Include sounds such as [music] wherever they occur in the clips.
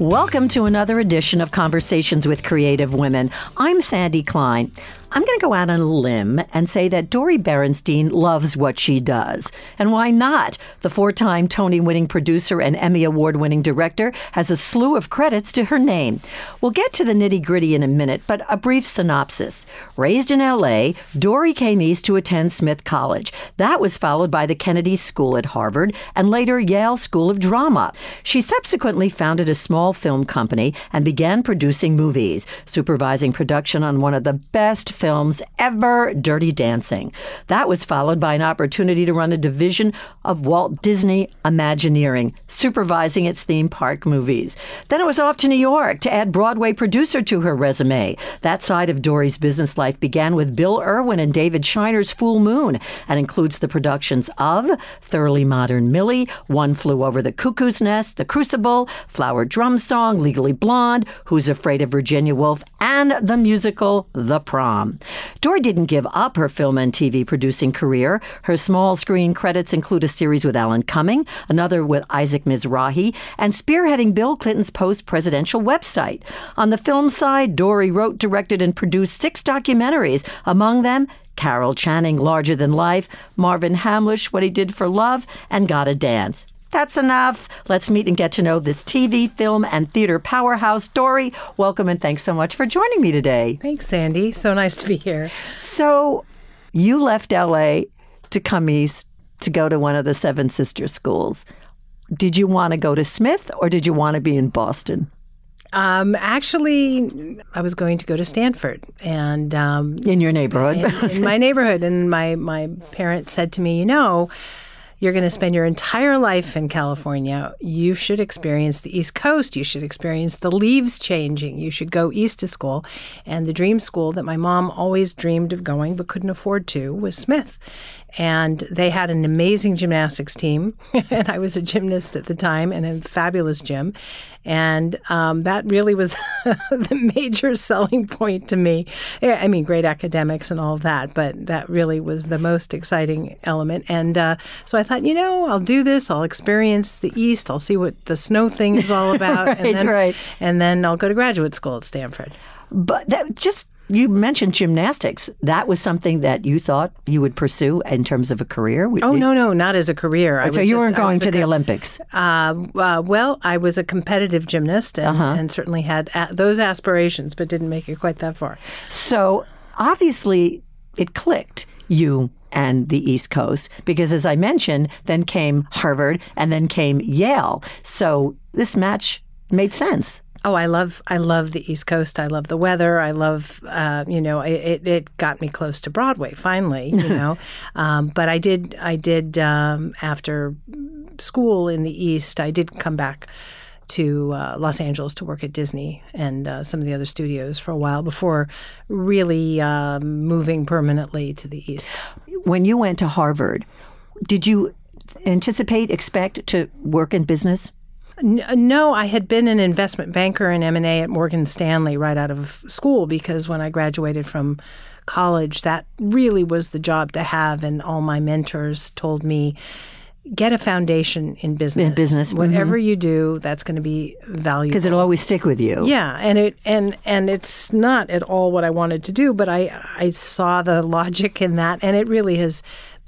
Welcome to another edition of Conversations with Creative Women. I'm Sandy Klein. I'm going to go out on a limb and say that Dori Berinstein loves what she does. And why not? The four time Tony winning producer and Emmy Award winning director has a slew of credits to her name. We'll get to the nitty gritty in a minute, but a brief synopsis. Raised in LA, Dory came east to attend Smith College. That was followed by the Kennedy School at Harvard and later Yale School of Drama. She subsequently founded a small film company and began producing movies, supervising production on one of the best films ever, Dirty Dancing. That was followed by an opportunity to run a division of Walt Disney Imagineering, supervising its theme park movies. Then it was off to New York to add Broadway producer to her resume. That side of Dori's business life began with Bill Irwin and David Shiner's Fool Moon and includes the productions of Thoroughly Modern Millie, One Flew Over the Cuckoo's Nest, The Crucible, Flower Drum Song, Legally Blonde, Who's Afraid of Virginia Woolf, and the musical The Prom. Dori didn't give up her film and TV producing career. Her small screen credits include a series with Alan Cumming, another with Isaac Mizrahi, and spearheading Bill Clinton's post presidential website. On the film side, Dori wrote, directed, and produced six documentaries, among them Carol Channing, Larger Than Life, Marvin Hamlisch, What He Did for Love, and Gotta Dance. That's enough. Let's meet and get to know this TV, film, and theater powerhouse Dori. Welcome and thanks so much for joining me today. Thanks, Sandy. So nice to be here. So, you left LA to come east to go to one of the Seven Sisters schools. Did you want to go to Smith or did you want to be in Boston? Um, actually, I was going to go to Stanford, and um, in your neighborhood, in, in my neighborhood, and my my parents said to me, you know you're going to spend your entire life in California. You should experience the East Coast. You should experience the leaves changing. You should go east to school. And the dream school that my mom always dreamed of going but couldn't afford to was Smith and they had an amazing gymnastics team. [laughs] and I was a gymnast at the time and a fabulous gym. And um, that really was [laughs] the major selling point to me. I mean, great academics and all of that, but that really was the most exciting element. And uh, so I thought, you know, I'll do this. I'll experience the East. I'll see what the snow thing is all [laughs] about. right, and then, right. And then I'll go to graduate school at Stanford. But that just you mentioned gymnastics. That was something that you thought you would pursue in terms of a career. Oh no, no, not as a career. I so you just, weren't going to the Olympics. Uh, uh, well, I was a competitive gymnast and, uh-huh. and certainly had a- those aspirations, but didn't make it quite that far. So obviously, it clicked. You and the East Coast, because as I mentioned, then came Harvard and then came Yale. So this match made sense. Oh, I love I love the East Coast. I love the weather. I love uh, you know it, it got me close to Broadway finally. You [laughs] know, um, but I did I did um, after school in the East. I did come back to uh, Los Angeles to work at Disney and uh, some of the other studios for a while before really um, moving permanently to the East. When you went to Harvard, did you anticipate expect to work in business? No, I had been an investment banker in M&A at Morgan Stanley right out of school because when I graduated from college, that really was the job to have. And all my mentors told me, get a foundation in business. In business, whatever mm-hmm. you do, that's going to be valuable because it'll always stick with you. Yeah, and it and and it's not at all what I wanted to do, but I I saw the [laughs] logic in that, and it really has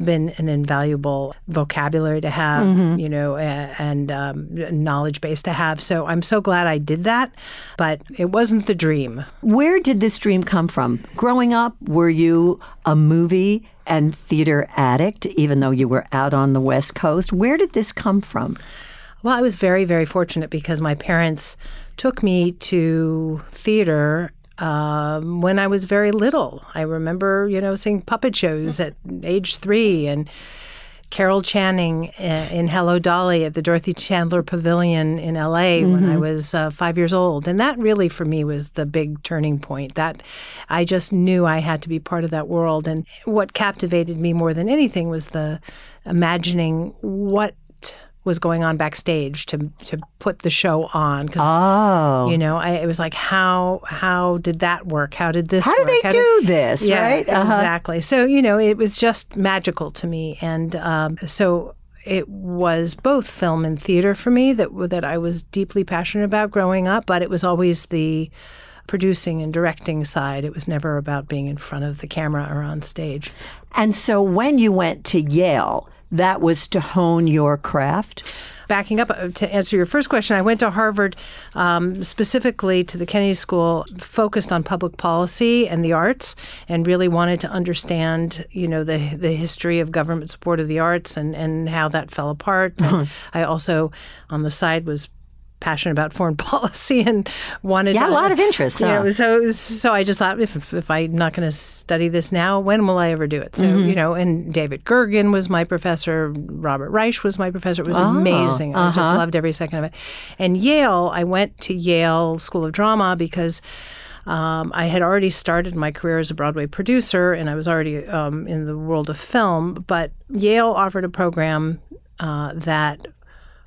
been an invaluable vocabulary to have, mm-hmm. you know, and um, knowledge base to have. So I'm so glad I did that, but it wasn't the dream. Where did this dream come from? Growing up, were you a movie and theater addict, even though you were out on the West Coast? Where did this come from? Well, I was very, very fortunate because my parents took me to theater um, when I was very little. I remember, you know, seeing puppet shows at age three and Carol Channing uh, in Hello Dolly at the Dorothy Chandler Pavilion in LA mm-hmm. when I mm-hmm. was uh, five years old. And that really, for me, was the big turning point. That I just knew I had to be part of that world. And what captivated me more than anything was the imagining what was going on backstage to to put the show on. Cause, oh, you know, I, it was like how how did that work? How did this? How work? did they how do did, this? Yeah, right? Uh-huh. Exactly. So you know, it was just magical to me, and um, so it was both film and theater for me that that I was deeply passionate about growing up, but it was always the producing and directing side. It was never about being in front of the camera or on stage. And so when you went to Yale, that was to hone your craft? backing up uh, to answer your first question, I went to Harvard um, specifically to the Kennedy School, focused on public policy and the arts, and really wanted to understand, you know, the the history of government support of the arts and and how that fell apart. I also, on the side, was passionate about foreign [laughs] policy and wanted to yeah, to, a lot of interest. You know, so so I just thought if if I'm not going to study this now, when will I ever do it? So Mm-hmm. you know, and David Gergen was my professor, Robert Reich was my professor. It was Oh, amazing. I just uh-huh. loved every second of it. And Yale, I went to Yale School of Drama because. Um, I had already started my career as a Broadway producer, and I was already um, in the world of film. But Yale offered a program uh, that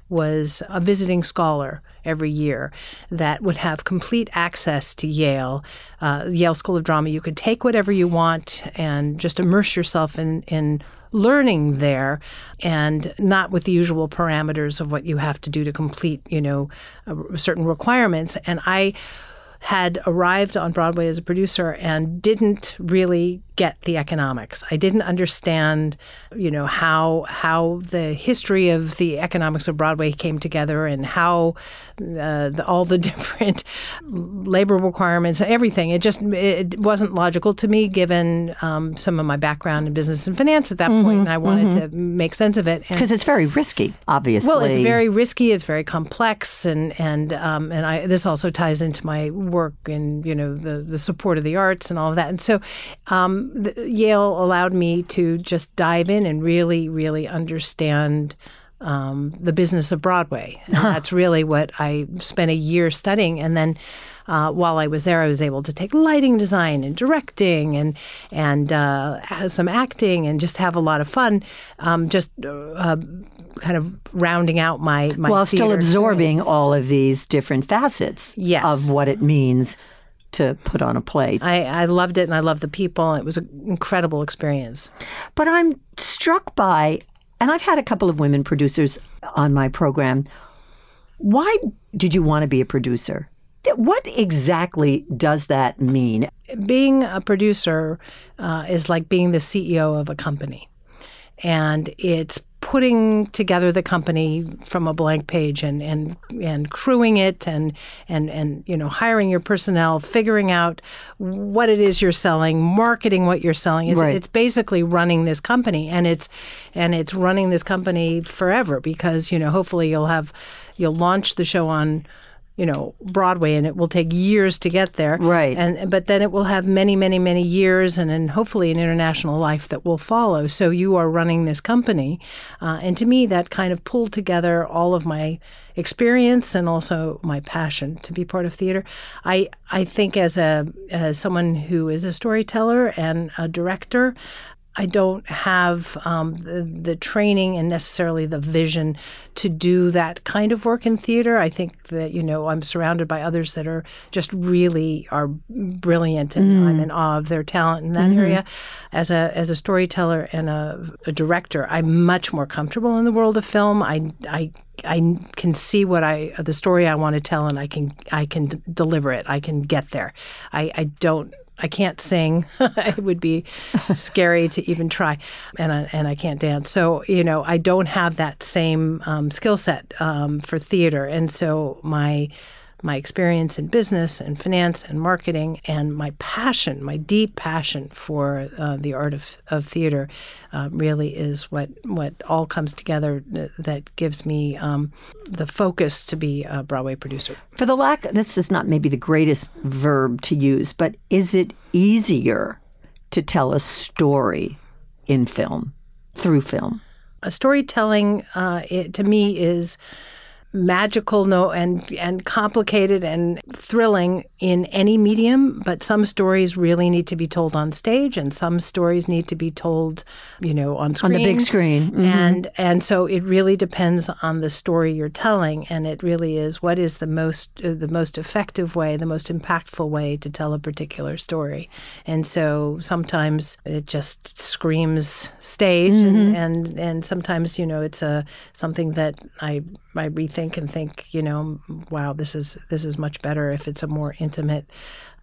was a visiting scholar every year that would have complete access to Yale, uh, Yale School of Drama. You could take whatever you want and just immerse yourself in, in learning there and not with the usual parameters of what you have to do to complete, you know, uh, certain requirements. And I had arrived on Broadway as a producer and didn't really get the economics. I didn't understand, you know, how how the history of the economics of Broadway came together and how uh, the, all the [laughs] different labor requirements and everything. It just it wasn't logical to me given um, some of my background in business and finance at that point, and I wanted to make sense of it. Because it's very risky, obviously. well, it's very risky. It's very complex, and and um, and I this also ties into my work and you know the the support of the arts and all of that. And so, um, the, Yale allowed me to just dive in and really, really understand. Um, the business of Broadway. And that's really what I spent a year studying. And then uh, while I was there, I was able to take lighting design and directing and and uh, some acting and just have a lot of fun. Um, just uh, kind of rounding out my my While still absorbing all of these different facets Yes. of what it means to put on a play. I, I loved it and I loved the people. It was an incredible experience. But I'm struck by, and I've had a couple of women producers on my program. Why did you want to be a producer? What exactly does that mean? Being a producer uh, is like being the CEO of a company, and it's putting together the company from a blank page and and and crewing it and and and you know hiring your personnel, figuring out what it is you're selling, marketing what you're selling. It's Right. it's basically running this company and it's and it's running this company forever because you know hopefully you'll have you'll launch the show on you know Broadway and it will take years to get there. Right. and but then it will have many many many years and then hopefully an international life that will follow. So you are running this company uh, and to me that kind of pulled together all of my experience and also my passion to be part of theater. I I think as a as someone who is a storyteller and a director I don't have um, the, the training and necessarily the vision to do that kind of work in theater. I think that you know I'm surrounded by others that are just really are brilliant, and I'm in awe of their talent in that area. As a as a storyteller and a, a director, I'm much more comfortable in the world of film. I I I can see what I the story I want to tell, and I can I can d- deliver it. I can get there. I, I don't. I can't sing. [laughs] it would be scary to even try, and I, and I can't dance. So you know, I don't have that same um, skill set um, for theater, and so my my experience in business and finance and marketing and my passion, my deep passion for uh, the art of, of theater, uh, really is what what all comes together that, gives me um, the focus to be a Broadway producer. For the lack, this is not maybe the greatest verb to use, but is it easier to tell a story in film, through film? Uh, storytelling uh, it, to me is magical no and and complicated and thrilling in any medium but some stories really need to be told on stage and some stories need to be told you know on screen on the big screen mm-hmm. and and so it really depends on the story you're telling and it really is what is the most uh, the most effective way the most impactful way to tell a particular story and so sometimes it just screams stage mm-hmm. and, and and sometimes you know it's a something that I I rethink and think, you know, wow, this is this is much better if it's a more intimate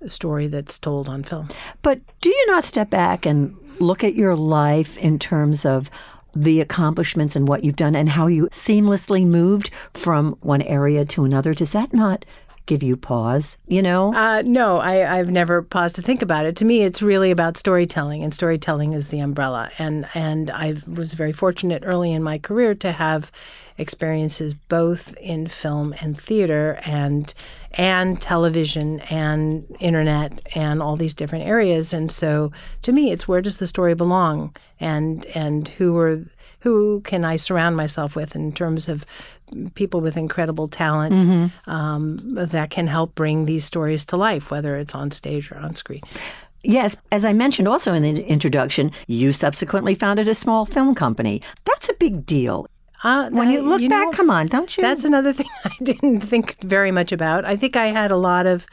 story that's told on film. But do you not step back and look at your life in terms of the accomplishments and what you've done and how you seamlessly moved from one area to another? Does that not give you pause, you know? Uh, no, I, I've never paused to think about it. To me, it's really about storytelling, and storytelling is the umbrella. And, and I was very fortunate early in my career to have experiences both in film and theater and and television and internet and all these different areas and so to me it's where does the story belong and and who are who can I surround myself with in terms of people with incredible talent mm-hmm. um, that can help bring these stories to life, whether it's on stage or on screen. Yes, as I mentioned also in the introduction, you subsequently founded a small film company. That's a big deal. Uh, when you look you back, know, come on, don't you? That's another [laughs] thing I didn't think very much about. I think I had a lot of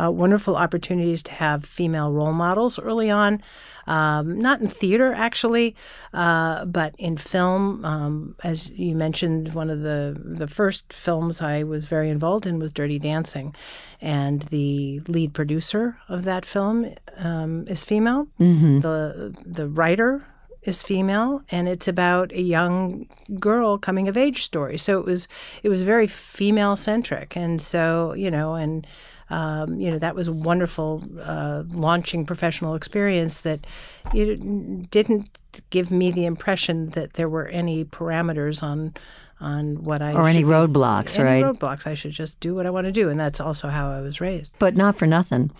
uh, wonderful opportunities to have female role models early on, um, not in theater actually, uh, but in film. Um, as you mentioned, one of the the first films I was very involved in was Dirty Dancing, and the lead producer of that film um, is female. Mm-hmm. The the writer is female and it's about a young girl coming of age story so it was it was very female centric and so you know and um, you know that was a wonderful uh, launching professional experience that it didn't give me the impression that there were any parameters on on what I or any roadblocks, any right? Roadblocks. I should just do what I want to do, and that's also how I was raised. But not for nothing.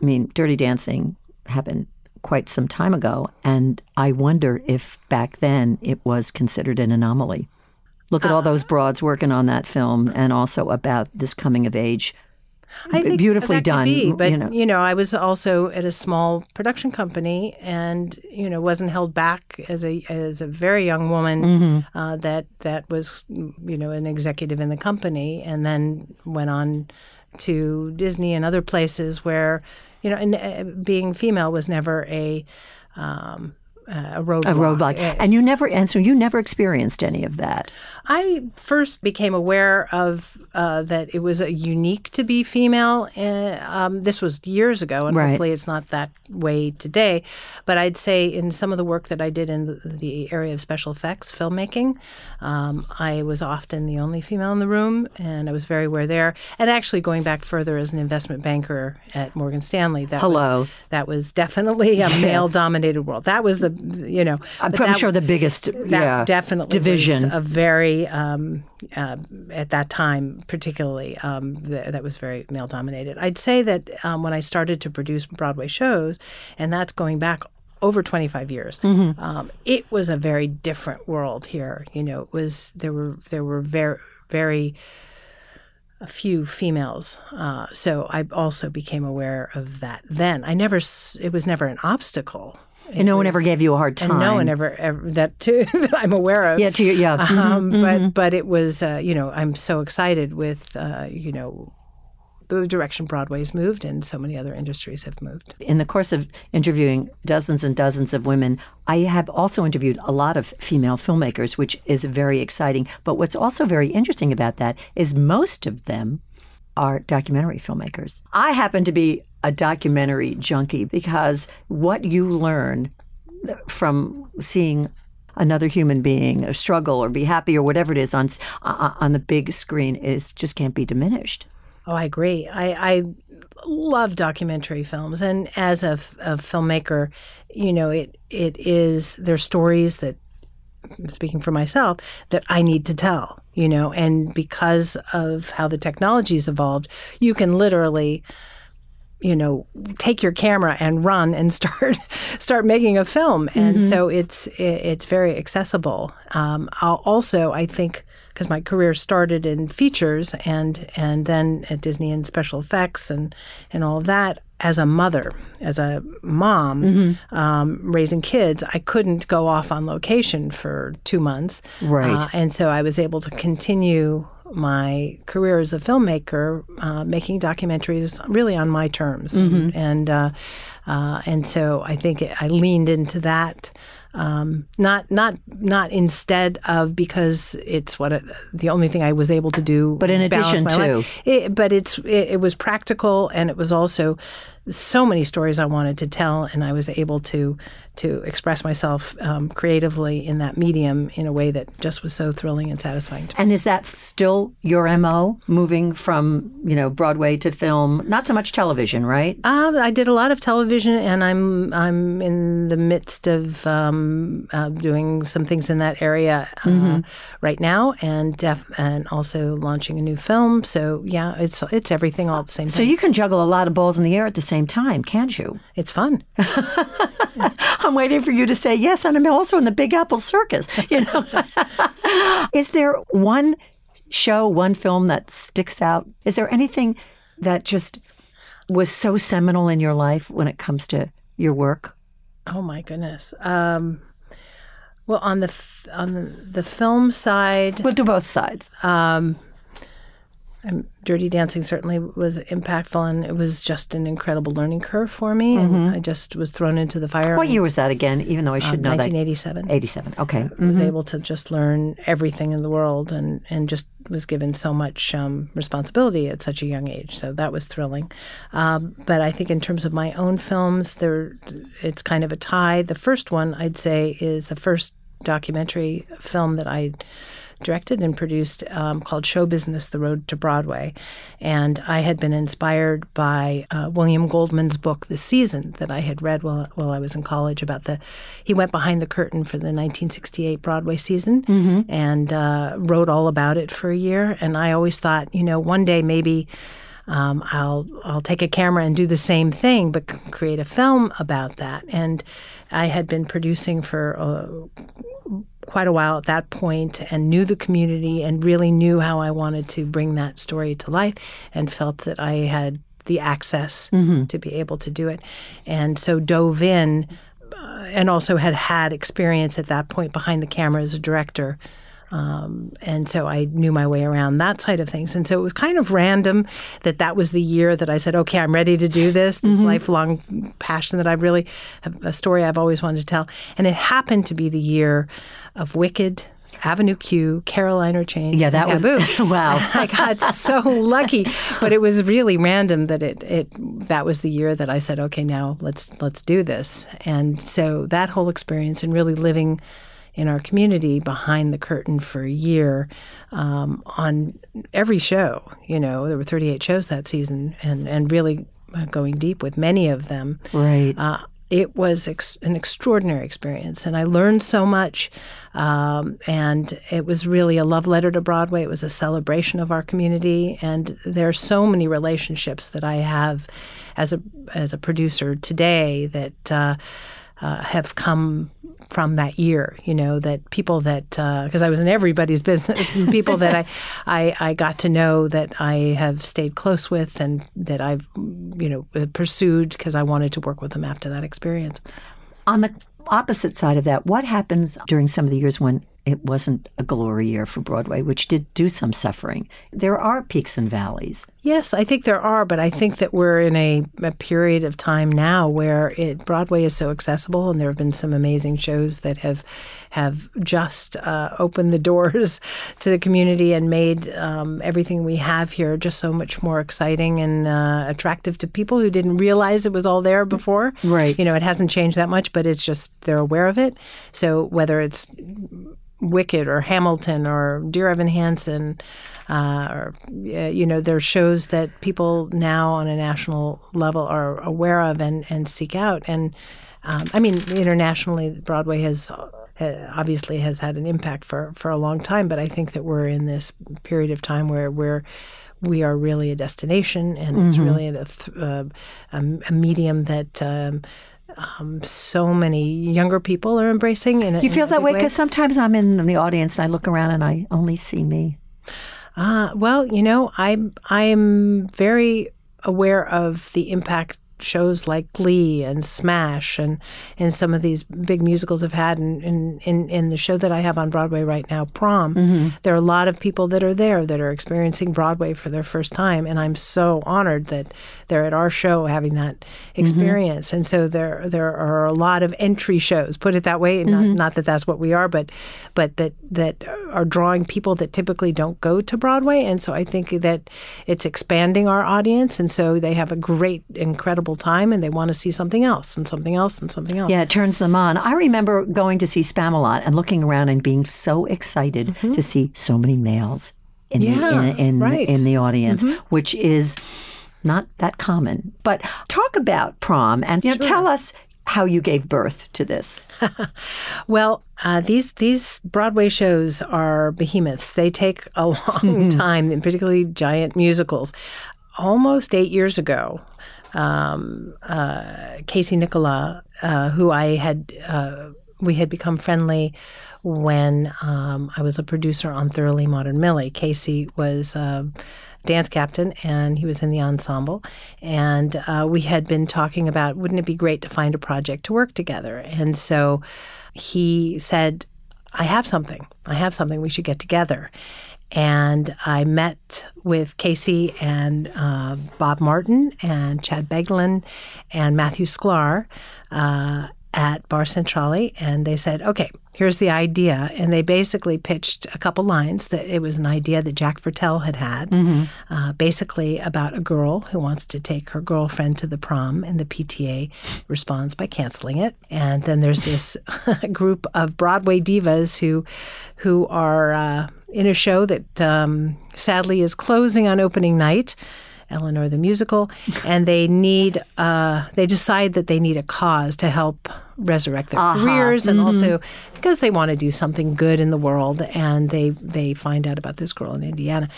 I mean, Dirty Dancing happened quite some time ago, and I wonder if back then it was considered an anomaly. Look at all those broads working on that film, and also about this coming of age. I think beautifully done. Be, but you know. you know, I was also at a small production company, and you know, wasn't held back as a as a very young woman. Mm-hmm. Uh, that that was you know an executive in the company, and then went on to Disney and other places where you know, and uh, being female was never a um, a roadblock. A roadblock. And you never, and so you never experienced any of that. I first became aware of uh, that it was unique to be female. Uh, um, this was years ago, and right. hopefully it's not that way today. But I'd say in some of the work that I did in the, the area of special effects filmmaking, um, I was often the only female in the room, and I was very aware there. And actually, going back further as an investment banker at Morgan Stanley, that hello, was, that was definitely a [laughs] male-dominated world. That was the you know, I'm, that, sure the biggest yeah, definitely division a very um, uh, at that time particularly um, th- that was very male dominated. I'd say that um, when I started to produce Broadway shows, and that's going back over 25 years. Mm-hmm. Um, it was a very different world here. You know, it was there were there were very very a few females. Uh, so I also became aware of that then. I never, it was never an obstacle and no one ever gave you a hard time. And no one ever, ever that too [laughs] that I'm aware of. Yeah, to, yeah. Um, mm-hmm, but mm-hmm. but it was uh, you know I'm so excited with uh, you know the direction Broadway's moved and so many other industries have moved. In the course of interviewing dozens and dozens of women, I have also interviewed a lot of female filmmakers, which is very exciting. But what's also very interesting about that is most of them are documentary filmmakers. I happen to be a documentary junkie because what you learn from seeing another human being struggle or be happy or whatever it is on uh, on the big screen is just can't be diminished. Oh, I agree. I, I love documentary films, and as a, a filmmaker, you know, it it is their stories that speaking for myself, that I need to tell, you know, and because of how the technology's evolved, you can literally you know, take your camera and run and [laughs] start start making a film. And mm-hmm. so it's it's very accessible. Um, also, I think because my career started in features and and then at Disney and special effects and and all of that. As a mother, as a mom, mm-hmm. um, raising kids, I couldn't go off on location for two months, right? Uh, and so I was able to continue my career as a filmmaker, uh, making documentaries really on my terms, mm-hmm. and uh, uh, and so I think I leaned into that. Um, not not not instead of because it's what it, the only thing I was able to do. But in addition to, it, but it's it, it was practical and it was also so many stories I wanted to tell, and I was able to to express myself um, creatively in that medium in a way that just was so thrilling and satisfying. And is that still your mo? Moving from you know Broadway to film, not so much television, right? Uh, I did a lot of television, and I'm I'm in the midst of um, uh, doing some things in that area uh, mm-hmm. right now, and def- and also launching a new film. So yeah, it's it's everything all at the same time. So you can juggle a lot of balls in the air at the same time, can't you? It's fun. [laughs] I'm waiting for you to say yes, and I'm also in the Big Apple Circus. You know, [laughs] is there one show, one film that sticks out? Is there anything that just was so seminal in your life when it comes to your work? Oh my goodness. Um, well, on the on the, the film side, we'll do both sides. Um, Dirty Dancing certainly was impactful, and it was just an incredible learning curve for me. Mm-hmm. And I just was thrown into the fire. What year was that again? Even though I should uh, know 1987. that. 1987. Okay. Mm-hmm. I was able to just learn everything in the world, and and just was given so much um, responsibility at such a young age. So that was thrilling. Um, but I think in terms of my own films, there it's kind of a tie. The first one I'd say is the first documentary film that I directed and produced um, called Show Business The Road to Broadway. And I had been inspired by uh, William Goldman's book, The Season, that I had read while, while I was in college about the, he went behind the curtain for the 1968 Broadway season mm-hmm. and uh, wrote all about it for a year. And I always thought, you know, one day maybe. Um, I'll I'll take a camera and do the same thing, but create a film about that. And I had been producing for uh, quite a while at that point and knew the community and really knew how I wanted to bring that story to life and felt that I had the access mm-hmm. to be able to do it. And so dove in uh, and also had had experience at that point behind the camera as a director um, and so I knew my way around that side of things. And so it was kind of random that that was the year that I said, okay, I'm ready to do this, this mm-hmm. lifelong passion that I really a story I've always wanted to tell. And it happened to be the year of Wicked. Avenue Q, Caroline or Change. Yeah, that was [laughs] wow. [laughs] I got so lucky, but it was really random that it it that was the year that I said, okay, now let's let's do this. And so that whole experience and really living in our community behind the curtain for a year um, on every show. You know, there were 38 shows that season, and and really uh, going deep with many of them. Right. Uh, it was ex- an extraordinary experience, and I learned so much. Um, and it was really a love letter to Broadway. It was a celebration of our community, and there are so many relationships that I have as a as a producer today that. Uh, uh, have come from that year. You know that people that because uh, I was in everybody's [laughs] business, people that I, [laughs] I I got to know that I have stayed close with and that I've you know pursued because I wanted to work with them after that experience. On the opposite side of that, what happens during some of the years when it wasn't a glory year for Broadway, which did do some suffering. There are peaks and valleys. Yes, I think there are, but I think that we're in a, a period of time now where it, Broadway is so accessible, and there have been some amazing shows that have have just uh, opened the [laughs] doors to the community and made um, everything we have here just so much more exciting and uh, attractive to people who didn't realize it was all there before. Right. You know, it hasn't changed that much, but it's just they're aware of it. So whether it's Wicked or Hamilton or Dear Evan Hansen, uh, or you know, there's shows that people now on a national level are aware of and, and seek out. And um, I mean, internationally, Broadway has uh, obviously has had an impact for, for a long time, but I think that we're in this period of time where we're we are really a destination, and it's Mm-hmm. really a, th- uh, a, a medium that. Um, um, so many younger people are embracing. In a, You feel that way because sometimes I'm in the audience and I look around and I only see me. Uh, well, you know, I'm I'm very aware of the impact shows like Glee and Smash and and some of these big musicals have had in in, in, in the show that I have on Broadway right now, Prom. Mm-hmm. There are a lot of people that are there that are experiencing Broadway for their first time, and I'm so honored that they're at our show having that mm-hmm. experience. And so there there are a lot of entry shows, put it that way. Not mm-hmm. not that that's what we are, but but that that are drawing people that typically don't go to Broadway. And so I think that it's expanding our audience, and so they have a great, incredible time, and they want to see something else and something else and something else. Yeah, it turns them on. I remember going to see Spamalot and looking around and being so excited to see so many males in Mm-hmm. Yeah, the in, in, right. Mm-hmm. in the audience, which is not that common. But talk about prom and you know, tell us how you gave birth to this. [laughs] Well, uh, these these Broadway shows are behemoths. They take a [laughs] long time, and particularly giant musicals. Almost eight years ago, um, uh, Casey Nicholaw, uh, who I had uh, we had become friendly when um, I was a producer on Thoroughly Modern Millie. Casey was. dance captain and he was in the ensemble and uh, we had been talking about wouldn't it be great to find a project to work together and so he said i have something i have something we should get together and I met with Casey and uh, Bob Martin and Chad Beguelin and Matthew Sklar uh, at Bar Centrale, and they said, "Okay, here's the idea." And they basically pitched a couple lines. That it was an idea that Jack Viertel had had, uh, basically about a girl who wants to take her girlfriend to the prom, and the PTA responds by canceling it. And then there's this [laughs] group of Broadway divas who, who are uh, in a show that um, sadly is closing on opening night. Eleanor the musical, and they need uh, they decide that they need a cause to help resurrect their careers, and also because they want to do something good in the world, and they they find out about this girl in Indiana,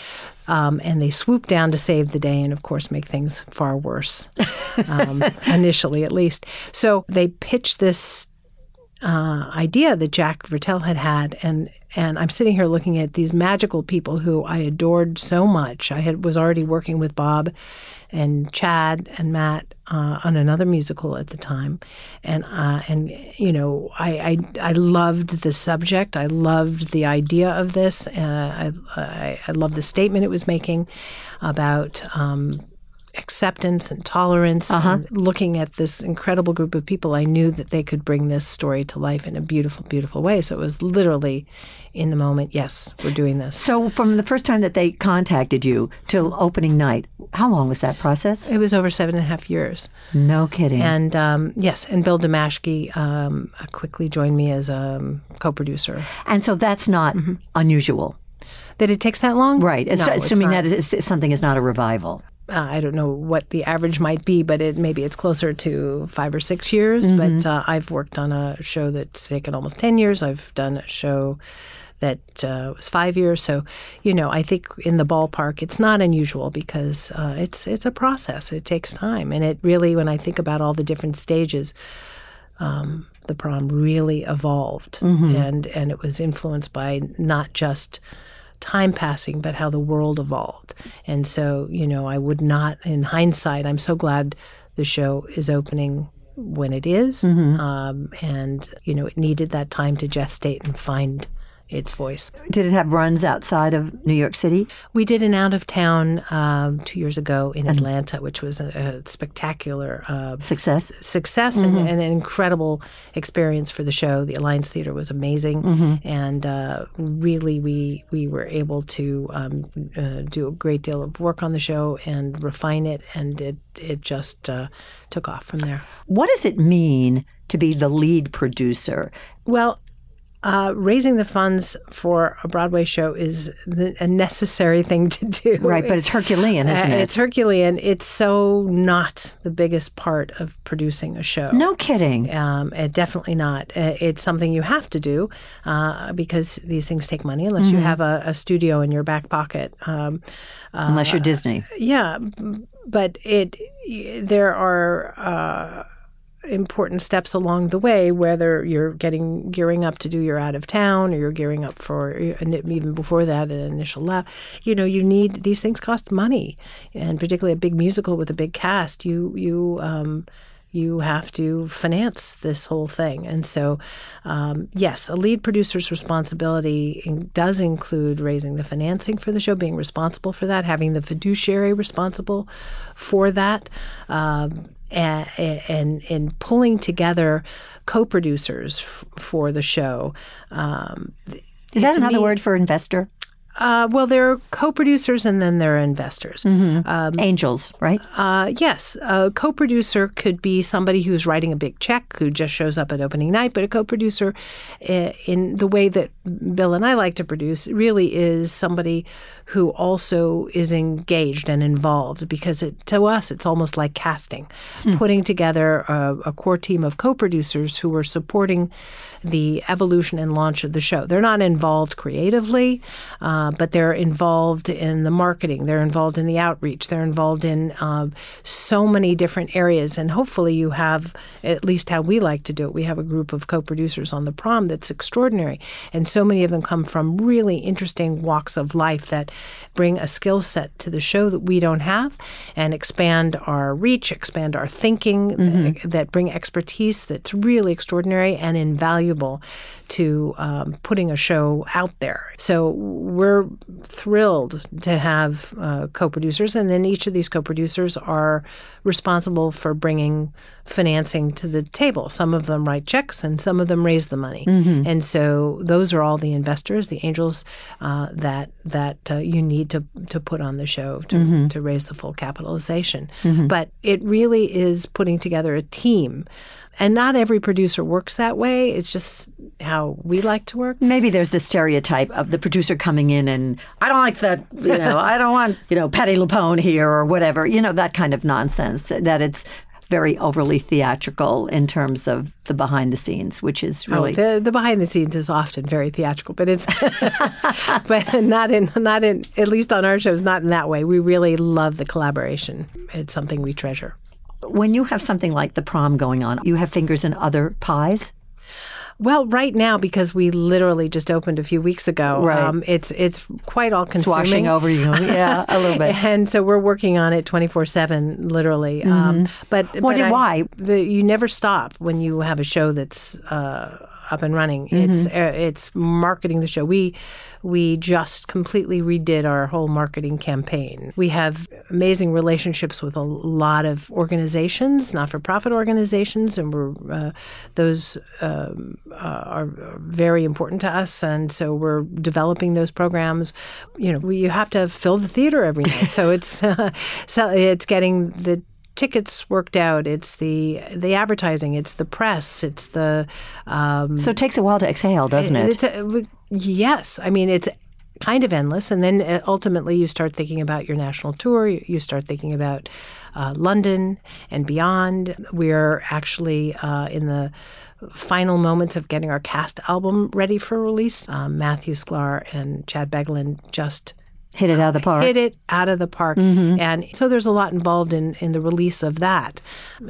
um, and they swoop down to save the day, and of course make things far worse, um, [laughs] initially at least. So they pitch this uh, idea that Jack Viertel had had, and and I'm sitting here looking at these magical people who I adored so much. I had was already working with Bob and Chad and Matt uh, on another musical at the time, and uh, and you know I, I I loved the subject. I loved the idea of this. Uh, I, I I loved the statement it was making about. Um, acceptance and tolerance and looking at this incredible group of people i knew that they could bring this story to life in a beautiful beautiful way so it was literally in the moment yes we're doing this So, from the first time that they contacted you till opening night, how long was that process? it was over seven and a half years No kidding. and um, yes and bill Damaschke um, quickly joined me as a um, co-producer And so that's not unusual, that it takes that long right? No, assuming not. that is, something is not a revival. Uh, I don't know what the average might be, but it maybe it's closer to five or six years. But uh, I've worked on a show that's taken almost ten years. I've done a show that uh, was five years. So, you know, I think in the ballpark, it's not unusual because uh, it's it's a process. It takes time, and it really, when I think about all the different stages. Um, the prom really evolved, and and it was influenced by not just time passing, but how the world evolved. And so, you know, I would not, in hindsight, I'm so glad the show is opening when it is. Um, and, you know, it needed that time to gestate and find its voice. Did it have runs outside of New York City? We did an out of town um, two years ago in Atlanta, which was a, a spectacular uh, Success? success and, and an incredible experience for the show. The Alliance Theater was amazing, and uh, really we we were able to um, uh, do a great deal of work on the show and refine it, and it it just uh, took off from there. What does it mean to be the lead producer? Well, uh, raising the funds for a Broadway show is the, a necessary thing to do. Right, but it's Herculean, isn't Uh, it? It's Herculean. It's so not the biggest part of producing a show. no kidding. Um, uh, definitely not. Uh, it's something you have to do uh, because these things take money unless you have a, a studio in your back pocket. Um, Unless you're Disney. yeah, but it there are uh, important steps along the way, whether you're getting gearing up to do your out of town or you're gearing up for even before that an initial lap. You know, you need these things cost money, and particularly a big musical with a big cast. You you. Um, you have to finance this whole thing. And so, um, yes, a lead producer's responsibility in- does include raising the financing for the show, being responsible for that, having the fiduciary responsible for that. Um, and, and, and pulling together co-producers f- for the show. Um, Is that another me- word for investor? Uh, well, they're co-producers and then they're investors. Angels, right? Uh, yes, a co-producer could be somebody who's writing a big check who just shows up at opening night, but a co-producer, uh, in the way that Bill and I like to produce, really is somebody who also is engaged and involved. Because it, to us, it's almost like casting, putting together a, a core team of co-producers who are supporting the evolution and launch of the show. They're not involved creatively. Uh, but they're involved in the marketing, they're involved in the outreach, they're involved in uh, so many different areas. And hopefully, you have at least how we like to do it. We have a group of co producers on the prom that's extraordinary. And so many of them come from really interesting walks of life that bring a skill set to the show that we don't have and expand our reach, expand our thinking, that, that bring expertise that's really extraordinary and invaluable to um, putting a show out there. So we're thrilled to have uh, co-producers, and then each of these co-producers are responsible for bringing financing to the table. Some of them write checks, and some of them raise the money. And so those are all the investors, the angels uh, that that uh, you need to to put on the show to to raise the full capitalization. But it really is putting together a team. And not every producer works that way. It's just how we like to work. Maybe there's the stereotype of the producer coming in and I don't like that, you know, I don't want, you know, Patti LuPone here or whatever, you know, that kind of nonsense. That it's very overly theatrical in terms of the behind the scenes, which is oh, really Oh, the the behind the scenes is often very theatrical, but it's [laughs] but not in not in at least on our shows not in that way. We really love the collaboration. It's something we treasure. When you have something like the prom going on, you have fingers in other pies. Well, right now because we literally just opened a few weeks ago, Right. um, it's it's quite all It's consuming. washing over you. [laughs] Yeah, a little bit. And so we're working on it 24 7, literally. Um, but, Mm-hmm. What but I- why? The, you never stop when you have a show that's uh, up and running. It's Mm-hmm. uh, it's marketing the show. We we just completely redid our whole marketing campaign. We have amazing relationships with a lot of organizations, not for profit organizations, and we're uh, those um, uh, are very important to us. And so we're developing those programs. You know, we, you have to fill the theater every night, so it's uh, [laughs] so it's getting the tickets worked out. It's the the advertising. It's the press. It's the um, So it takes a while to exhale, doesn't it? it's a, yes, I mean it's kind of endless, and then uh, ultimately you start thinking about your national tour. You you start thinking about uh, London and beyond. We're actually uh, in the final moments of getting our cast album ready for release. Um, Matthew Sklar and Chad Beguelin just Hit it out of the park. hit it out of the park, mm-hmm. and so there's a lot involved in in the release of that.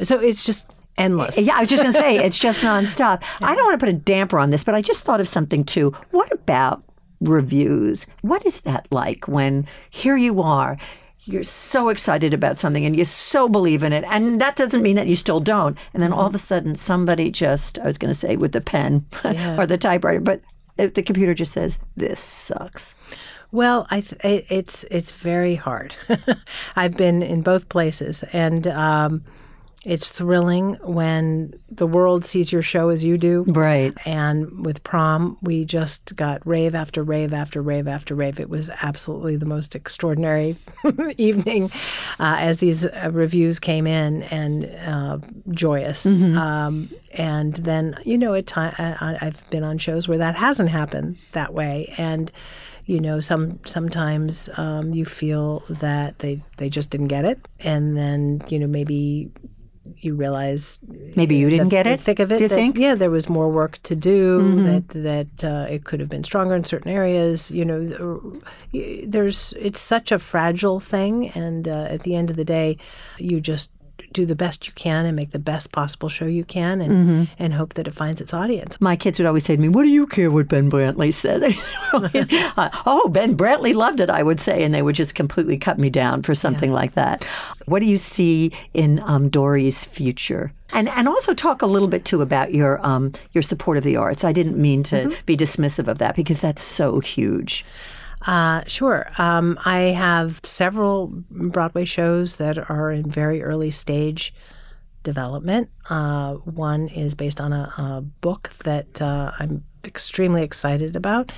So it's just endless. Yeah, I was just going to say it's just [laughs] nonstop. I don't want to put a damper on this, but I just thought of something too. What about reviews? What is that like when here you are? You're so excited about something and you so believe in it. And that doesn't mean that you still don't. And then all of a mm-hmm. sudden, somebody just, I was going to say with the pen [laughs] or the typewriter, but the computer just says, this sucks. Well, I th- it, it's it's very hard. [laughs] I've been in both places, and um, it's thrilling when the world sees your show as you do. Right. And with prom, we just got rave after rave after rave after rave. It was absolutely the most extraordinary [laughs] evening uh, as these uh, reviews came in and uh, joyous. Mm-hmm. Um, and then, you know, at time I've been on shows where that hasn't happened that way. And you know, some sometimes um, you feel that they they just didn't get it, and then you know maybe you realize maybe you didn't the, get it. thick of it. Do you that, think? Yeah, there was more work to do. Mm-hmm. That that uh, it could have been stronger in certain areas. You know, there's it's such a fragile thing, and uh, at the end of the day, you just do the best you can and make the best possible show you can and Mm-hmm. and hope that it finds its audience. My kids would always say to me, "What do you care what Ben Brantley said?" [laughs] [laughs] oh, Ben Brantley loved it, I would say, and they would just completely cut me down for something like that. What do you see in um, Dori's future? And and also talk a little bit too about your um, your support of the arts. I didn't mean to be dismissive of that because that's so huge. Uh, sure. Um, I have several Broadway shows that are in very early stage development. Uh, one is based on a, a book that uh, I'm extremely excited about.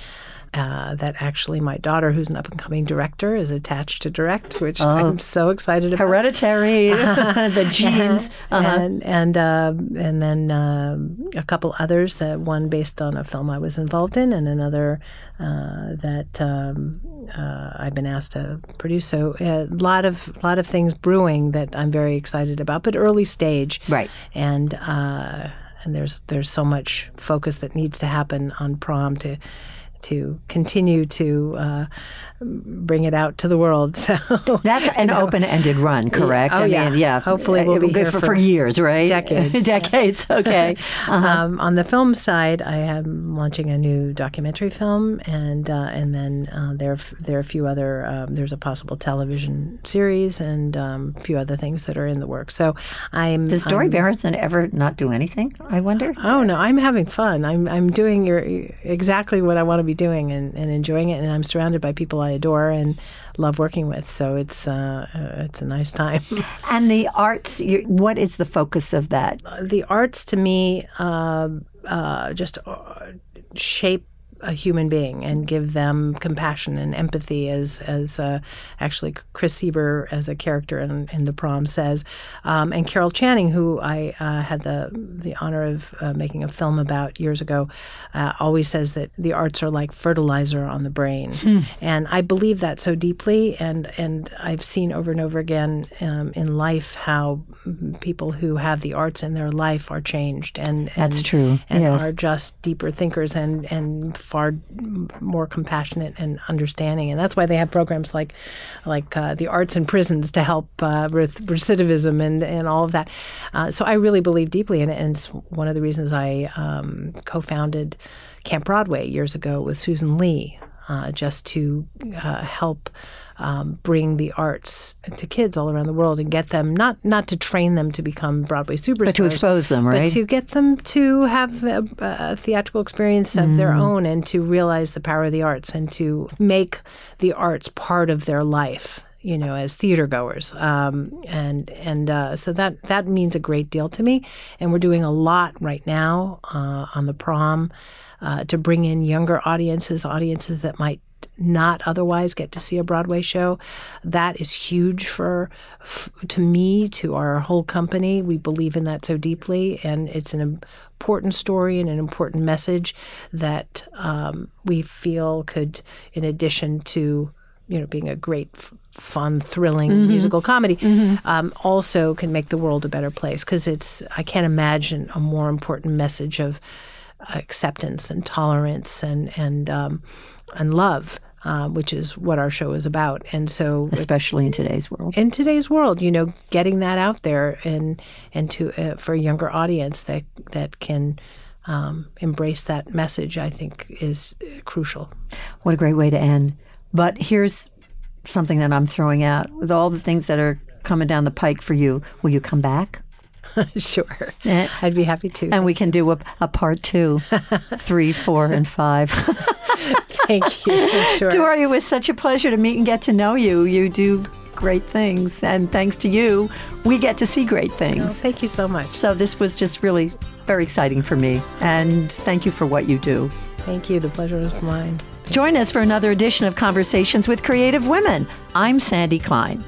Uh, that actually my daughter, who's an up and coming director, is attached to direct, which I'm so excited about. Hereditary, [laughs] the genes. Uh-huh. and and uh, and then um a couple others. That one based on a film I was involved in, and another uh, that um, uh, I've been asked to produce. So a lot of lot of things brewing that I'm very excited about, but early stage, Right. And uh, and there's there's so much focus that needs to happen on prom to to continue to uh, bring it out to the world. [laughs] So That's an open-ended run, correct? Oh, I yeah. mean, yeah. Hopefully we'll be good for, for years, right? decades. [laughs] decades. Okay. [laughs] Uh-huh. Um, on the film side, I am launching a new documentary film, and uh, and then uh, there there are a few other. Um, there's a possible television series and um, a few other things that are in the works. So I'm. Does Dori Berinstein ever not do anything? I wonder. Oh no, I'm having fun. I'm I'm doing your exactly what I want to be doing and, and enjoying it, and I'm surrounded by people I adore and love working with. So it's uh, uh, it's a nice time. [laughs] And the arts. What is the focus of that? the arts to me uh, uh, just uh, shape a human being and give them compassion and empathy, as as uh, actually Chris Sieber as a character in, in the prom says, um, and Carol Channing, who I uh, had the the honor of uh, making a film about years ago, uh, always says that the arts are like fertilizer on the brain, and I believe that so deeply, and and I've seen over and over again um, in life how people who have the arts in their life are changed, and, and That's true, and yes. are just deeper thinkers and and far more compassionate and understanding, and that's why they have programs like like uh, the arts in prisons to help uh, with recidivism and and all of that. Uh, so I really believe deeply in it, and it's one of the reasons I um, co-founded Camp Broadway years ago with Susan Lee, uh, just to uh, help. Um, bring the arts to kids all around the world and get them not not to train them to become Broadway superstars, But to expose them, right? but to get them to have a, a theatrical experience of their Mm. own and to realize the power of the arts and to make the arts part of their life you know as theater goers um, and and uh, so that that means a great deal to me and we're doing a lot right now uh, on the prom uh, to bring in younger audiences audiences that might not otherwise get to see a Broadway show. That is huge for, f- to me, to our whole company. We believe in that so deeply, and it's an important story and an important message that um, we feel could, in addition to you know being a great, f- fun, thrilling musical comedy, um, also can make the world a better place. Because it's I can't imagine a more important message of acceptance and tolerance and and um, and love, uh, which is what our show is about. And so, Especially in today's world. in today's world, you know, getting that out there and and to uh, for a younger audience that that can um, embrace that message, I think is uh, crucial. What a great way to end. But here's something that I'm throwing out with all the things that are coming down the pike for you. Will you come back? [laughs] sure. I'd be happy to. And we can do a, a part two, [laughs] three, four, and five. [laughs] Thank you. Sure. Dori, it was such a pleasure to meet and get to know you. You do great things. And thanks to you, we get to see great things. Oh, thank you so much. So this was just really very exciting for me. And thank you for what you do. Thank you. The pleasure was mine. Join us for another edition of Conversations with Creative Women. I'm Sandy Klein.